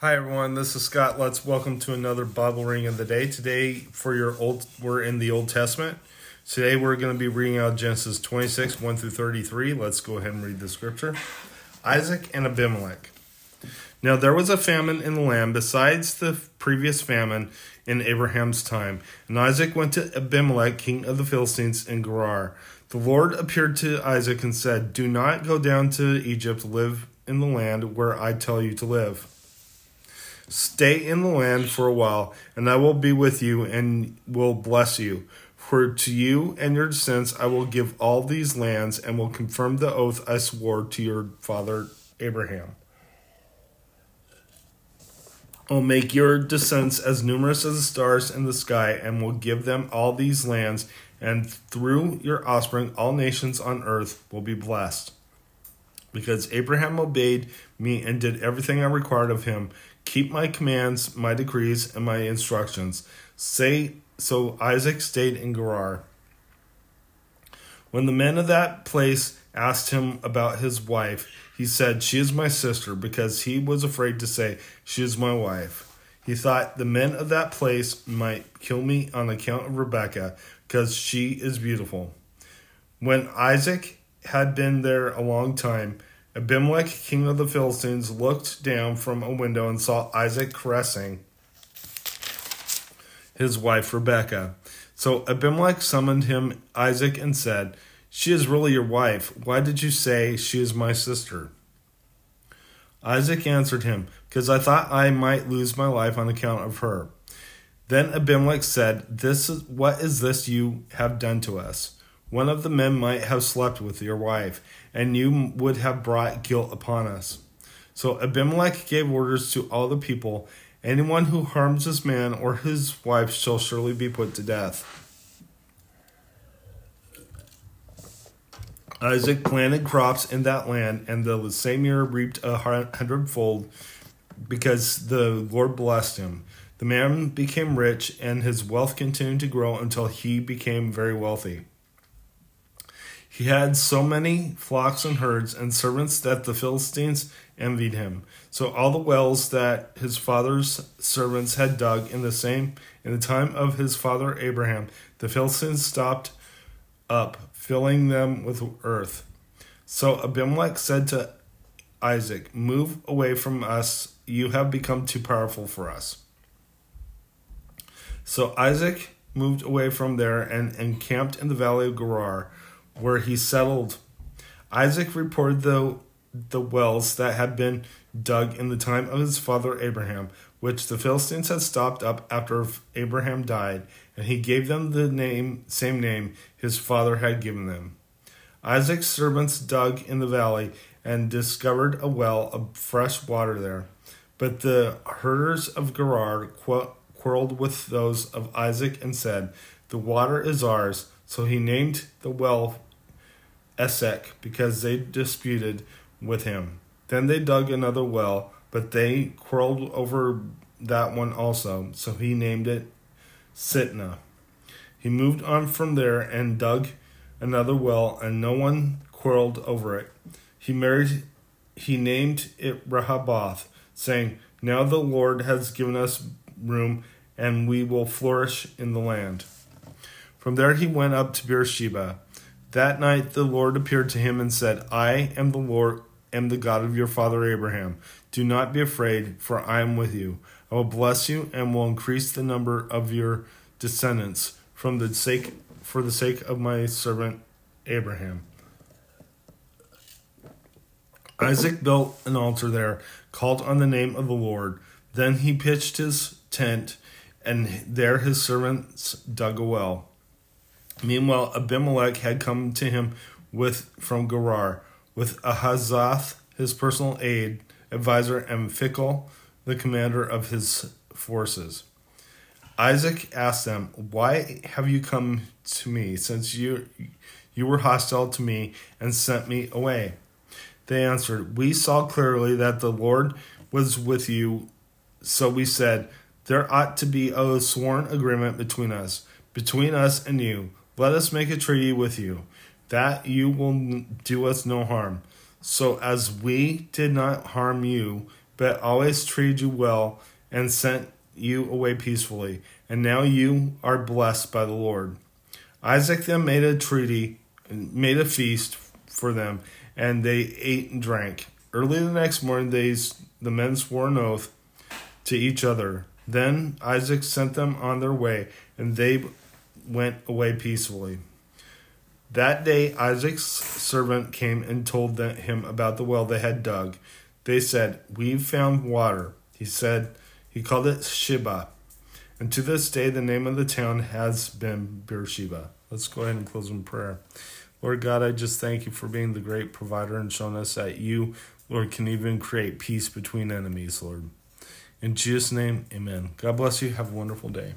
Hi everyone, this is Scott. Let's welcome to another Bible reading of the day. Today, for your old, we're in the Old Testament. Today, we're going to be reading out Genesis 26, 1 through 33. Let's go ahead and read the scripture. Isaac and Abimelek. Now, there was a famine in the land besides the previous famine in Abraham's time. And Isaac went to Abimelek, king of the Philistines, in Gerar. The Lord appeared to Isaac and said, Do not go down to Egypt, live in the land where I tell you to live. Stay in the land for a while, and I will be with you and will bless you. For to you and your descendants I will give all these lands, and will confirm the oath I swore to your father Abraham. I'll make your descendants as numerous as the stars in the sky, and will give them all these lands, and through your offspring all nations on earth will be blessed. Because Abraham obeyed me and did everything I required of him Keep my commands, my decrees, and my instructions. Say so Isaac stayed in Gerar. When the men of that place asked him about his wife, he said, She is my sister, because he was afraid to say, She is my wife. He thought the men of that place might kill me on account of Rebekah, because she is beautiful. When Isaac had been there a long time, Abimelek, king of the Philistines, looked down from a window and saw Isaac caressing his wife Rebekah. So Abimelek summoned him Isaac and said, She is really your wife. Why did you say she is my sister? Isaac answered him, Because I thought I might lose my life on account of her. Then Abimelek said, This is what is this you have done to us? One of the men might have slept with your wife, and you would have brought guilt upon us. So Abimelek gave orders to all the people Anyone who harms this man or his wife shall surely be put to death. Isaac planted crops in that land, and the same year reaped a hundredfold because the Lord blessed him. The man became rich, and his wealth continued to grow until he became very wealthy. He had so many flocks and herds and servants that the Philistines envied him. So all the wells that his father's servants had dug in the same in the time of his father Abraham, the Philistines stopped up, filling them with earth. So Abimelek said to Isaac, Move away from us, you have become too powerful for us. So Isaac moved away from there and encamped in the valley of Gerar where he settled. Isaac reported the, the wells that had been dug in the time of his father Abraham, which the Philistines had stopped up after Abraham died, and he gave them the name same name his father had given them. Isaac's servants dug in the valley and discovered a well of fresh water there. But the herders of Gerar quarreled with those of Isaac and said, The water is ours. So he named the well Esek because they disputed with him. Then they dug another well, but they quarreled over that one also, so he named it Sitnah. He moved on from there and dug another well, and no one quarreled over it. He married he named it Rehoboth, saying, Now the Lord has given us room, and we will flourish in the land. From there he went up to Beersheba. That night the Lord appeared to him and said, I am the Lord, am the God of your father Abraham. Do not be afraid, for I am with you. I will bless you and will increase the number of your descendants from the sake for the sake of my servant Abraham. Isaac built an altar there, called on the name of the Lord. Then he pitched his tent, and there his servants dug a well. Meanwhile, Abimelek had come to him with from Gerar with Ahuzzath, his personal aide, advisor, and Phicol, the commander of his forces. Isaac asked them, Why have you come to me, since you, you were hostile to me and sent me away? They answered, We saw clearly that the Lord was with you, so we said, There ought to be a sworn agreement between us, between us and you let us make a treaty with you, that you will do us no harm. So as we did not harm you, but always treated you well and sent you away peacefully. And now you are blessed by the Lord. Isaac then made a treaty, made a feast for them, and they ate and drank. Early the next morning, they, the men swore an oath to each other. Then Isaac sent them on their way, and they went away peacefully. That day, Isaac's servant came and told him about the well they had dug. They said, We've found water. He said, He called it Sheba. And to this day, the name of the town has been Beersheba. Let's go ahead and close in prayer. Lord God, I just thank you for being the great provider and showing us that you, Lord, can even create peace between enemies, Lord. In Jesus' name, amen. God bless you. Have a wonderful day.